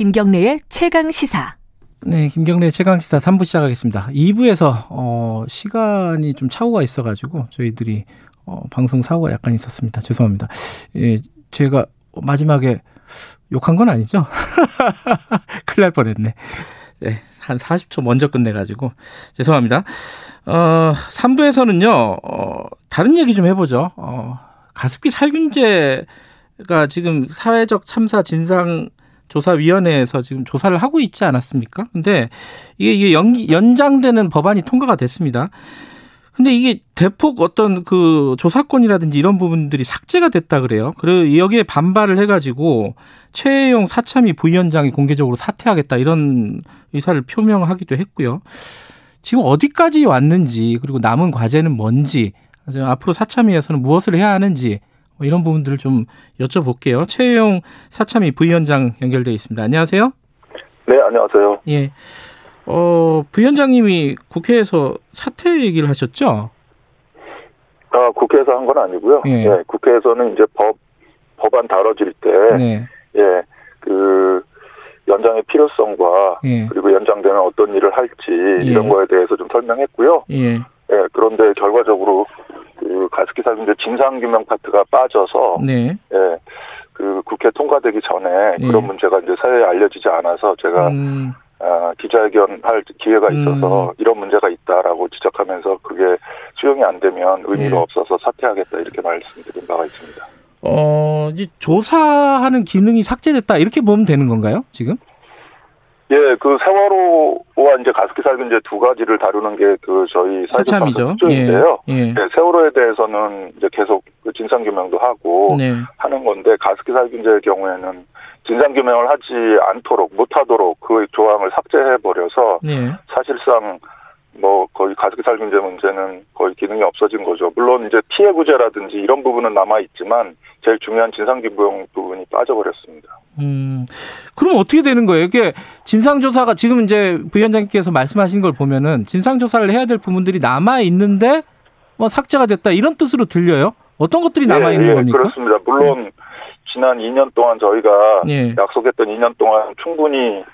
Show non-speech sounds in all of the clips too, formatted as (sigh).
김경래의 최강 시사. 네, 김경래 최강 시사 3부 시작하겠습니다. 2부에서 어 시간이 좀 착오가 있어 가지고 저희들이 어 방송 사고가 약간 있었습니다. 죄송합니다. 예, 제가 마지막에 욕한 건 아니죠? (laughs) 큰일 날 뻔했네. 네, 한 40초 먼저 끝내가지고 죄송합니다. 어, 3부에서는요, 어, 다른 얘기 좀 해보죠. 어, 가습기 살균제가 지금 사회적 참사 진상 조사위원회에서 지금 조사를 하고 있지 않았습니까? 근데 이게, 이게 연, 연장되는 법안이 통과가 됐습니다. 근데 이게 대폭 어떤 그 조사권이라든지 이런 부분들이 삭제가 됐다 그래요. 그리고 여기에 반발을 해가지고 최혜용 사참위 부위원장이 공개적으로 사퇴하겠다 이런 의사를 표명하기도 했고요. 지금 어디까지 왔는지 그리고 남은 과제는 뭔지 앞으로 사참위에서는 무엇을 해야 하는지 뭐 이런 부분들을 좀 여쭤볼게요. 최혜용 사참위 부위원장 연결돼 있습니다. 안녕하세요. 네, 안녕하세요. 예. 어, 부위원장님이 국회에서 사퇴 얘기를 하셨죠? 아, 국회에서 한 건 아니고요. 예. 예, 국회에서는 이제 법, 법안 다뤄질 때, 네. 예, 그, 연장의 필요성과, 예. 그리고 연장되면 어떤 일을 할지, 이런 거에 대해서 좀 설명했고요. 예. 예, 그런데 결과적으로, 그, 가습기 살균제 진상규명 파트가 빠져서, 네. 예, 그 국회 통과되기 전에 예. 그런 문제가 이제 사회에 알려지지 않아서 제가 음, 아, 기자회견 할 기회가 있어서 음. 이런 문제가 있다라고 지적하면서 그게 수용이 안 되면 의미가 예. 없어서 사퇴하겠다 이렇게 말씀드린 바가 있습니다. 어, 이제 조사하는 기능이 삭제됐다 이렇게 보면 되는 건가요? 지금? 예, 그 세월호와 이제 가습기 살균제 두 가지를 다루는 게 그 저희 사참이죠. 사회조인데요. 예. 예. 네, 세월호에 대해서는 이제 계속 그 진상 규명도 하고 네. 하는 건데 가습기 살균제의 경우에는 진상 규명을 하지 않도록 못하도록 그 조항을 삭제해 버려서 네. 사실상 뭐 거의 가습기 살균제 문제는 거의 기능이 없어진 거죠. 물론 이제 피해 구제라든지 이런 부분은 남아 있지만 제일 중요한 진상 규명 부분이 빠져버렸습니다. 음, 그럼 어떻게 되는 거예요? 이게 진상 조사가 지금 이제 부위원장님께서 말씀하신 걸 보면은 진상 조사를 해야 될 부분들이 남아 있는데 뭐 삭제가 됐다 이런 뜻으로 들려요? 어떤 것들이 남아 있는 예, 예, 겁니까? 그렇습니다. 물론 지난 2년 동안 저희가 예. 약속했던 2년 동안 충분히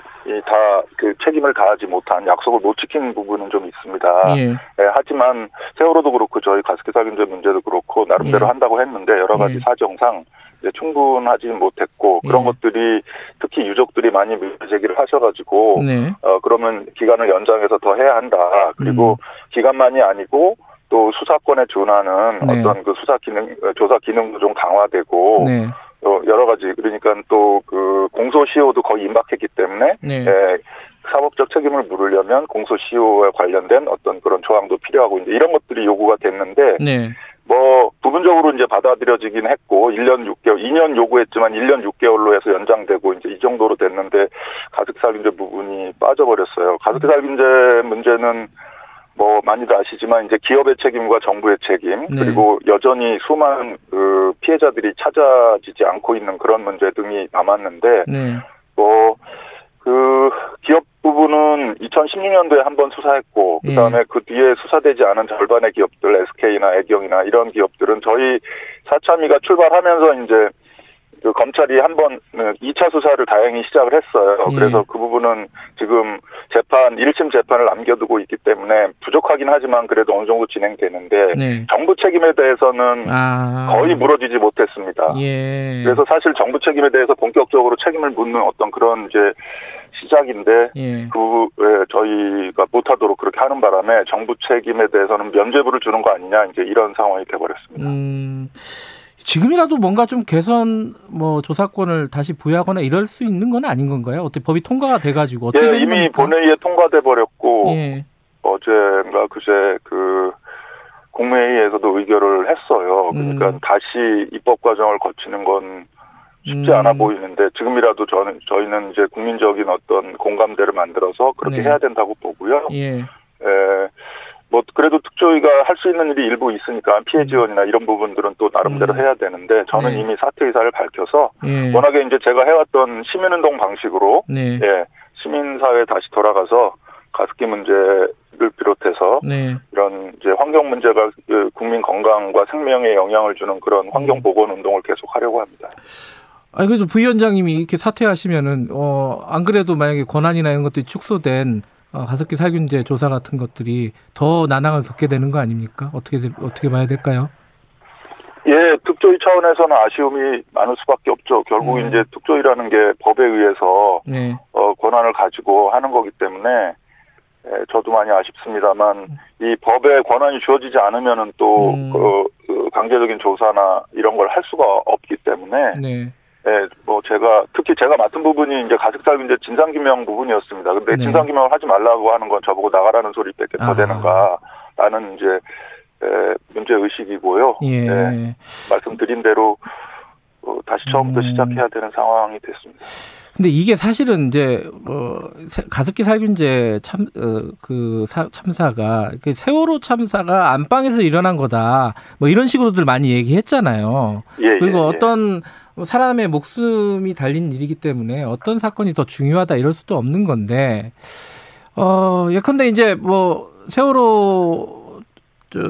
다그 책임을 다하지 못한 약속을 못 지킨 부분은 좀 있습니다. 예. 예, 하지만 세월호도 그렇고 저희 가습기 살균제 문제도 그렇고 나름대로 예. 한다고 했는데 여러 가지 예. 사정상 이제 충분하지 못했고 그런 예. 것들이 특히 유족들이 많이 문제 제기를 하셔가지고 네. 어 그러면 기간을 연장해서 더 해야 한다. 그리고 음. 기간만이 아니고 또 수사권에 준하는 네. 어떤 그 수사 기능 어, 조사 기능도 좀 강화되고 네. 또 여러 가지 그러니까 또 그 공소시효도 거의 임박했기 때문에 네. 예, 사법적 책임을 물으려면 공소시효에 관련된 어떤 그런 조항도 필요하고 이제 이런 것들이 요구가 됐는데 네. 뭐 부분적으로 이제 받아들여지긴 했고 1년 6개월, 2년 요구했지만 1년 6개월로 해서 연장되고 이제 이 정도로 됐는데 가습기 살균제 부분이 빠져버렸어요. 가습기 살균제 문제는 뭐 많이들 아시지만 이제 기업의 책임과 정부의 책임 네. 그리고 여전히 수많은 그 피해자들이 찾아지지 않고 있는 그런 문제 등이 남았는데 네. 뭐그 기업 부분은 2016년도에 한 번 수사했고 예. 그다음에 그 뒤에 수사되지 않은 절반의 기업들 SK나 애경이나 이런 기업들은 저희 사참위가 출발하면서 이제 그 검찰이 한번 2차 수사를 다행히 시작을 했어요. 예. 그래서 그 부분은 지금 재판 1심 재판을 남겨두고 있기 때문에 부족하긴 하지만 그래도 어느 정도 진행되는데 네. 정부 책임에 대해서는 아. 거의 물어지지 못했습니다. 예. 그래서 사실 정부 책임에 대해서 본격적으로 책임을 묻는 어떤 그런 이제 시작인데 예. 그 예, 저희가 못하도록 그렇게 하는 바람에 정부 책임에 대해서는 면죄부를 주는 거 아니냐 이제 이런 상황이 돼버렸습니다. 음. 지금이라도 뭔가 좀 개선 뭐 조사권을 다시 부여하거나 이럴 수 있는 건 아닌 건가요? 어떻게 법이 통과가 돼 가지고 어떻게 예, 되는 이미 겁니까? 본회의에 통과돼 버렸고 예. 어제인가 그제 그 국무회의에서도 의결을 했어요. 그러니까 음. 다시 입법 과정을 거치는 건 쉽지 음. 않아 보이는데 지금이라도 저는 저희는 이제 국민적인 어떤 공감대를 만들어서 그렇게 네. 해야 된다고 보고요. 예. 에, 뭐 그래도 특조위가 할 수 있는 일이 일부 있으니까 피해 음. 지원이나 이런 부분들은 또 나름대로 음. 해야 되는데 저는 네. 이미 사퇴 의사를 밝혀서 예. 워낙에 이제 제가 해왔던 시민운동 방식으로 네. 예 시민사회에 다시 돌아가서 가습기 문제를 비롯해서 네. 이런 이제 환경 문제가 그 국민 건강과 생명에 영향을 주는 그런 환경 음. 보건 운동을 계속 하려고 합니다. 아니 그래도 부위원장님이 이렇게 사퇴하시면은 어안 그래도 만약에 권한이나 이런 것들이 축소된 어, 가습기 살균제 조사 같은 것들이 더 난항을 겪게 되는 거 아닙니까? 어떻게 어떻게 봐야 될까요? 예, 특조위 차원에서는 아쉬움이 많을 수밖에 없죠. 결국 음. 이제 특조위라는 게 법에 의해서 네. 어, 권한을 가지고 하는 거기 때문에 예, 저도 많이 아쉽습니다만 이 법에 권한이 주어지지 않으면은 또 음. 그, 그 강제적인 조사나 이런 걸 할 수가 없기 때문에 네. 예, 뭐 제가 특히 제가 맡은 부분이 이제 가습살균제 진상 규명 부분이었습니다. 근데 네. 진상 규명을 하지 말라고 하는 건 저보고 나가라는 소리밖에 더 아. 되는가 라는 이제 에, 문제 의식이고요. 예. 네, 말씀드린 대로 어, 다시 처음부터 음. 시작해야 되는 상황이 됐습니다. 근데 이게 사실은 이제 어 세- 가습기 살균제 참그 참사가 그 세월호 참사가 안방에서 일어난 거다. 뭐 이런 식으로들 많이 얘기했잖아요. 예, 그리고 예, 예. 어떤 사람의 목숨이 달린 일이기 때문에 어떤 사건이 더 중요하다 이럴 수도 없는 건데 어 예컨대 이제 뭐 세월호 저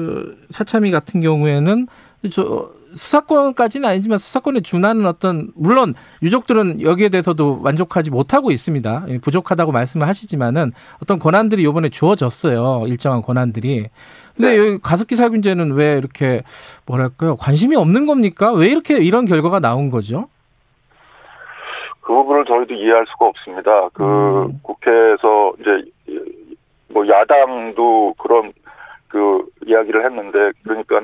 사참위 같은 경우에는 저 수사권까지는 아니지만 수사권에 준하는 어떤 물론 유족들은 여기에 대해서도 만족하지 못하고 있습니다. 예, 부족하다고 말씀을 하시지만은 어떤 권한들이 요번에 주어졌어요. 일정한 권한들이. 근데 네. 여기 가습기 살균제는 왜 이렇게 뭐랄까요? 관심이 없는 겁니까? 왜 이렇게 이런 결과가 나온 거죠? 그 부분을 저희도 이해할 수가 없습니다. 그 음. 국회에서 이제 뭐 야당도 그런 그 이야기를 했는데 그러니까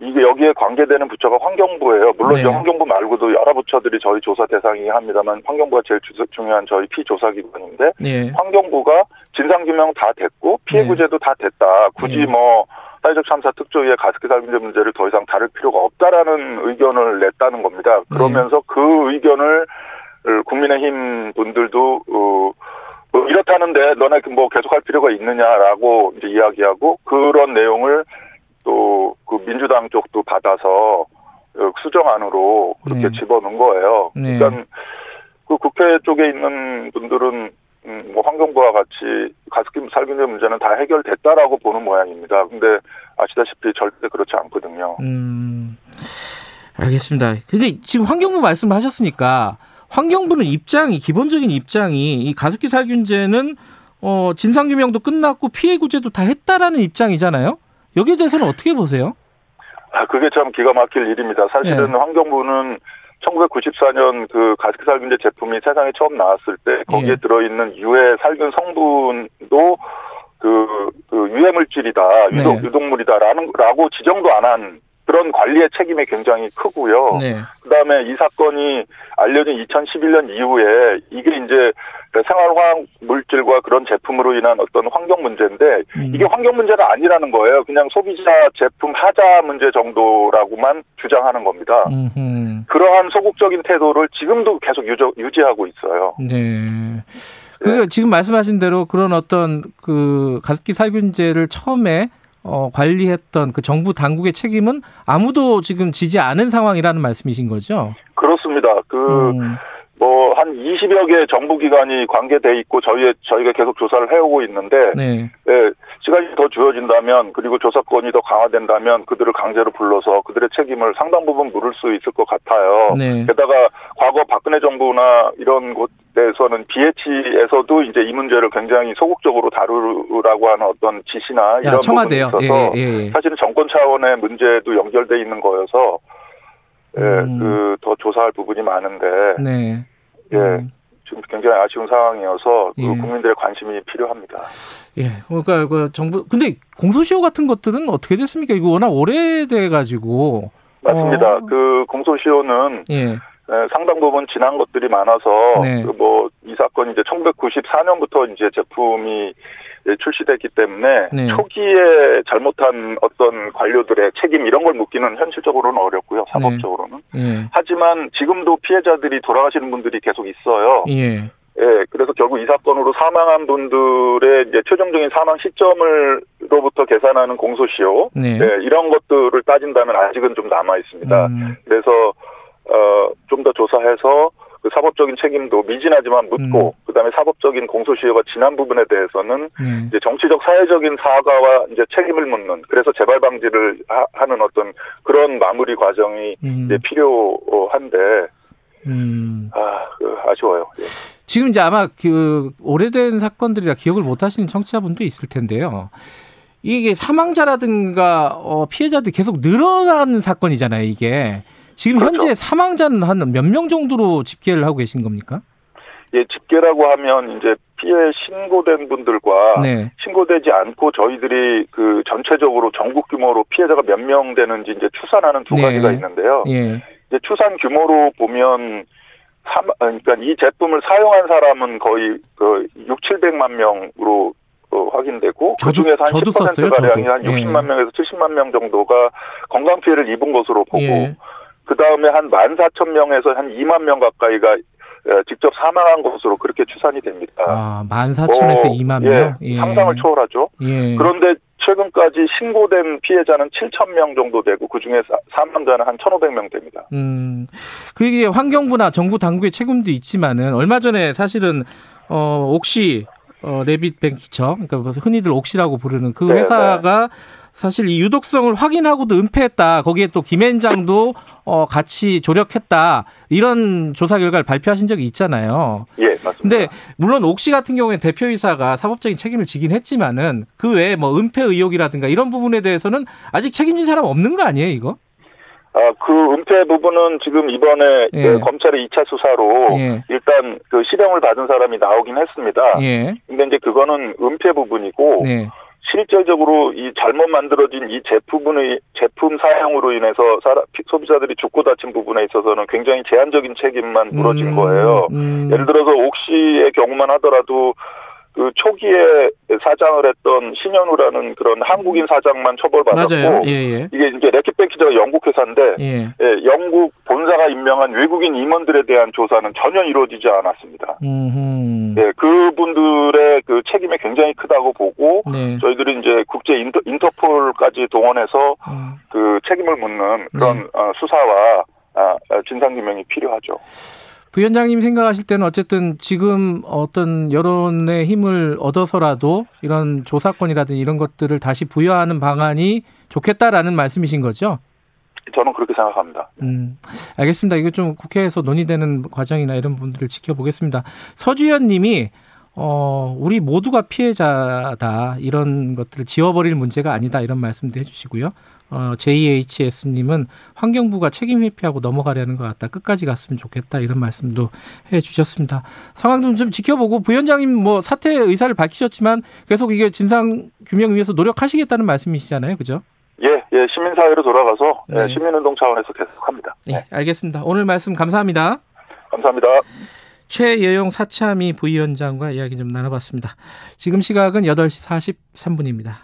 이게 여기에 관계되는 부처가 환경부예요. 물론 네. 이제 환경부 말고도 여러 부처들이 저희 조사 대상이긴 합니다만 환경부가 제일 주- 중요한 저희 피조사 기관인데 예. 환경부가 진상 규명 다 됐고 피해 네. 구제도 다 됐다. 굳이 네. 뭐 사회적 참사 특조위의 가습기 살균제 문제를 더 이상 다룰 필요가 없다라는 의견을 냈다는 겁니다. 그러면서 그 의견을 국민의힘 분들도 어, 뭐 이렇다는데 너네 뭐 계속할 필요가 있느냐라고 이제 이야기하고 그런 내용을 또 그 민주당 쪽도 받아서 어, 수정안으로 그렇게 네. 집어넣은 거예요. 네. 그러니까 그 국회 쪽에 있는 분들은 음, 뭐 환경부와 같이 가습기 살균제 문제는 다 해결됐다라고 보는 모양입니다. 근데 아시다시피 절대 그렇지 않거든요. 음, 알겠습니다. 근데 지금 환경부 말씀하셨으니까 환경부는 입장이 기본적인 입장이 이 가습기 살균제는 어, 진상규명도 끝났고 피해 구제도 다 했다라는 입장이잖아요. 여기에 대해서는 어떻게 보세요? 아, 그게 참 기가 막힐 일입니다. 사실은 예. 환경부는 1994년 그 가습기 살균제 제품이 세상에 처음 나왔을 때 거기에 예. 들어있는 유해 살균 성분도 그, 그 유해 물질이다, 유독, 네. 유독물이다라는 라고 지정도 안 한 그런 관리의 책임이 굉장히 크고요. 네. 그다음에 이 사건이 알려진 2011년 이후에 이게 이제 생활화학 물질과 그런 제품으로 인한 어떤 환경 문제인데 음. 이게 환경 문제가 아니라는 거예요. 그냥 소비자 제품 하자 문제 정도라고만 주장하는 겁니다. 음흠. 그러한 소극적인 태도를 지금도 계속 유저, 유지하고 있어요. 네. 그러니까 지금 말씀하신 대로 그런 어떤 그 가습기 살균제를 처음에 어, 관리했던 그 정부 당국의 책임은 아무도 지금 지지 않은 상황이라는 말씀이신 거죠? 그렇습니다. 그 음, 뭐 한 20여 개 정부 기관이 관계돼 있고 저희 저희가 계속 조사를 해오고 있는데 네. 예, 시간이 더 주어진다면 그리고 조사권이 더 강화된다면 그들을 강제로 불러서 그들의 책임을 상당 부분 물을 수 있을 것 같아요. 네. 게다가 과거 박근혜 정부나 이런 곳에서는 BH에서도 이제 이 문제를 굉장히 소극적으로 다루라고 하는 어떤 지시나 이런 야. 부분이 예, 있어서 예, 예. 사실은 정권 차원의 문제도 연결돼 있는 거여서 예, 음. 그더 조사할 부분이 많은데 네. 예, 음. 지금 굉장히 아쉬운 상황이어서 그 예. 국민들의 관심이 필요합니다. 예. 그러니까 그 정부 근데 공소시효 같은 것들은 어떻게 됐습니까? 이거 워낙 오래돼 가지고 맞습니다. 어. 그 공소시효는 예. 에, 상당 부분 지난 것들이 많아서 네. 그 뭐이 사건이 이제 1994년부터 이제 제품이 예, 출시됐기 때문에 네. 초기에 잘못한 어떤 관료들의 책임 이런 걸 묻기는 현실적으로는 어렵고요 사법적으로는 예. 하지만 지금도 피해자들이 돌아가시는 분들이 계속 있어요. 예. 예, 그래서 결국 이 사건으로 사망한 분들의 이제 최종적인 사망 시점을로부터 계산하는 공소시효 네. 예, 이런 것들을 따진다면 아직은 좀 남아 있습니다. 음, 그래서 어, 좀 더 조사해서 그 사법적인 책임도 미진하지만 묻고 음. 그다음에 사법적인 공소시효가 지난 부분에 대해서는 네. 이제 정치적 사회적인 사과와 이제 책임을 묻는 그래서 재발 방지를 하, 는 어떤 그런 마무리 과정이 음. 이제 필요한데 음. 아, 그 아쉬워요. 예. 지금 이제 아마 그 오래된 사건들이라 기억을 못 하시는 청취자분도 있을 텐데요. 이게 사망자라든가 어, 피해자들이 계속 늘어나는 사건이잖아요, 이게. 지금 그렇죠. 현재 사망자는 한 몇 명 정도로 집계를 하고 계신 겁니까? 예, 집계라고 하면 이제 피해 신고된 분들과 네. 신고되지 않고 저희들이 그 전체적으로 전국 규모로 피해자가 몇 명 되는지 이제 추산하는 두 네. 가지가 있는데요. 예. 이제 추산 규모로 보면 삼- 그러니까 이 제품을 사용한 사람은 거의 그 6, 700만 명으로 어, 확인되고 저도- 그 중에서 한 저도 10% 썼어요, 가량이 저도. 한 예. 60만 명에서 70만 명 정도가 건강 피해를 입은 것으로 보고 예. 그 다음에 한 14,000명에서 한 2만 명 가까이가 어, 직접 사망한 것으로 그렇게 추산이 됩니다. 아, 14,000에서 어, 2만 예, 명? 예. 상상을 초월하죠. 예. 그런데 최근까지 신고된 피해자는 7,000명 정도 되고 그중에 사- 사망자는 한 1,500명 됩니다. 음, 그게 환경부나 정부 당국의 책임도 있지만은 얼마 전에 사실은 어 옥시 어 레빗 뱅키처 그러니까 뭐 흔히들 옥시라고 부르는 그 네, 회사가 사실 이 유독성을 확인하고도 은폐했다. 거기에 또 김앤장도 어 같이 조력했다. 이런 조사 결과를 발표하신 적이 있잖아요. 예, 맞습니다. 근데 물론 옥시 같은 경우에 대표이사가 사법적인 책임을 지긴 했지만은 그 외에 뭐 은폐 의혹이라든가 이런 부분에 대해서는 아직 책임진 사람 없는 거 아니에요, 이거? 아, 그 은폐 부분은 지금 이번에 예. 그 검찰의 2차 수사로 예. 일단 그 실형을 받은 사람이 나오긴 했습니다. 예. 근데 이제 그거는 은폐 부분이고 네. 실질적으로 이 잘못 만들어진 이 제품의 제품 사용으로 인해서 사람, 피- 소비자들이 죽고 다친 부분에 있어서는 굉장히 제한적인 책임만 물어진 음, 거예요. 음. 예를 들어서 옥시의 경우만 하더라도 그 초기에 사장을 했던 신현우라는 그런 한국인 사장만 처벌받았고 맞아요. 예, 예. 이게 이제 레킷뱅키저가 영국 회사인데 예. 예, 영국 본사가 임명한 외국인 임원들에 대한 조사는 전혀 이루어지지 않았습니다. 음. 예, 그분들의 그 책임이 굉장히 크다고 보고 네. 저희들이 이제 국제 인터, 인터폴까지 동원해서 음. 그 책임을 묻는 그런 네. 어, 수사와 아, 진상 규명이 필요하죠. 부위원장님 생각하실 때는 어쨌든 지금 어떤 여론의 힘을 얻어서라도 이런 조사권이라든지 이런 것들을 다시 부여하는 방안이 좋겠다라는 말씀이신 거죠? 저는 그렇게 생각합니다. 음, 알겠습니다. 이거 좀 국회에서 논의되는 과정이나 이런 부분들을 지켜보겠습니다. 서주현 님이 어, 우리 모두가 피해자다. 이런 것들을 지워버릴 문제가 아니다. 이런 말씀도 해주시고요. 어, JHS님은 환경부가 책임 회피하고 넘어가려는 것 같다. 끝까지 갔으면 좋겠다. 이런 말씀도 해 주셨습니다. 상황 좀, 좀 지켜보고 부위원장님 뭐 사퇴 의사를 밝히셨지만 계속 이게 진상 규명 위해서 노력하시겠다는 말씀이시잖아요. 그죠? 예, 예, 시민사회로 돌아가서 예, 네. 시민운동 차원에서 계속합니다. 네, 알겠습니다. 오늘 말씀 감사합니다. 감사합니다. 최예용 사참위 부위원장과 이야기 좀 나눠봤습니다. 지금 시각은 8시 43분입니다.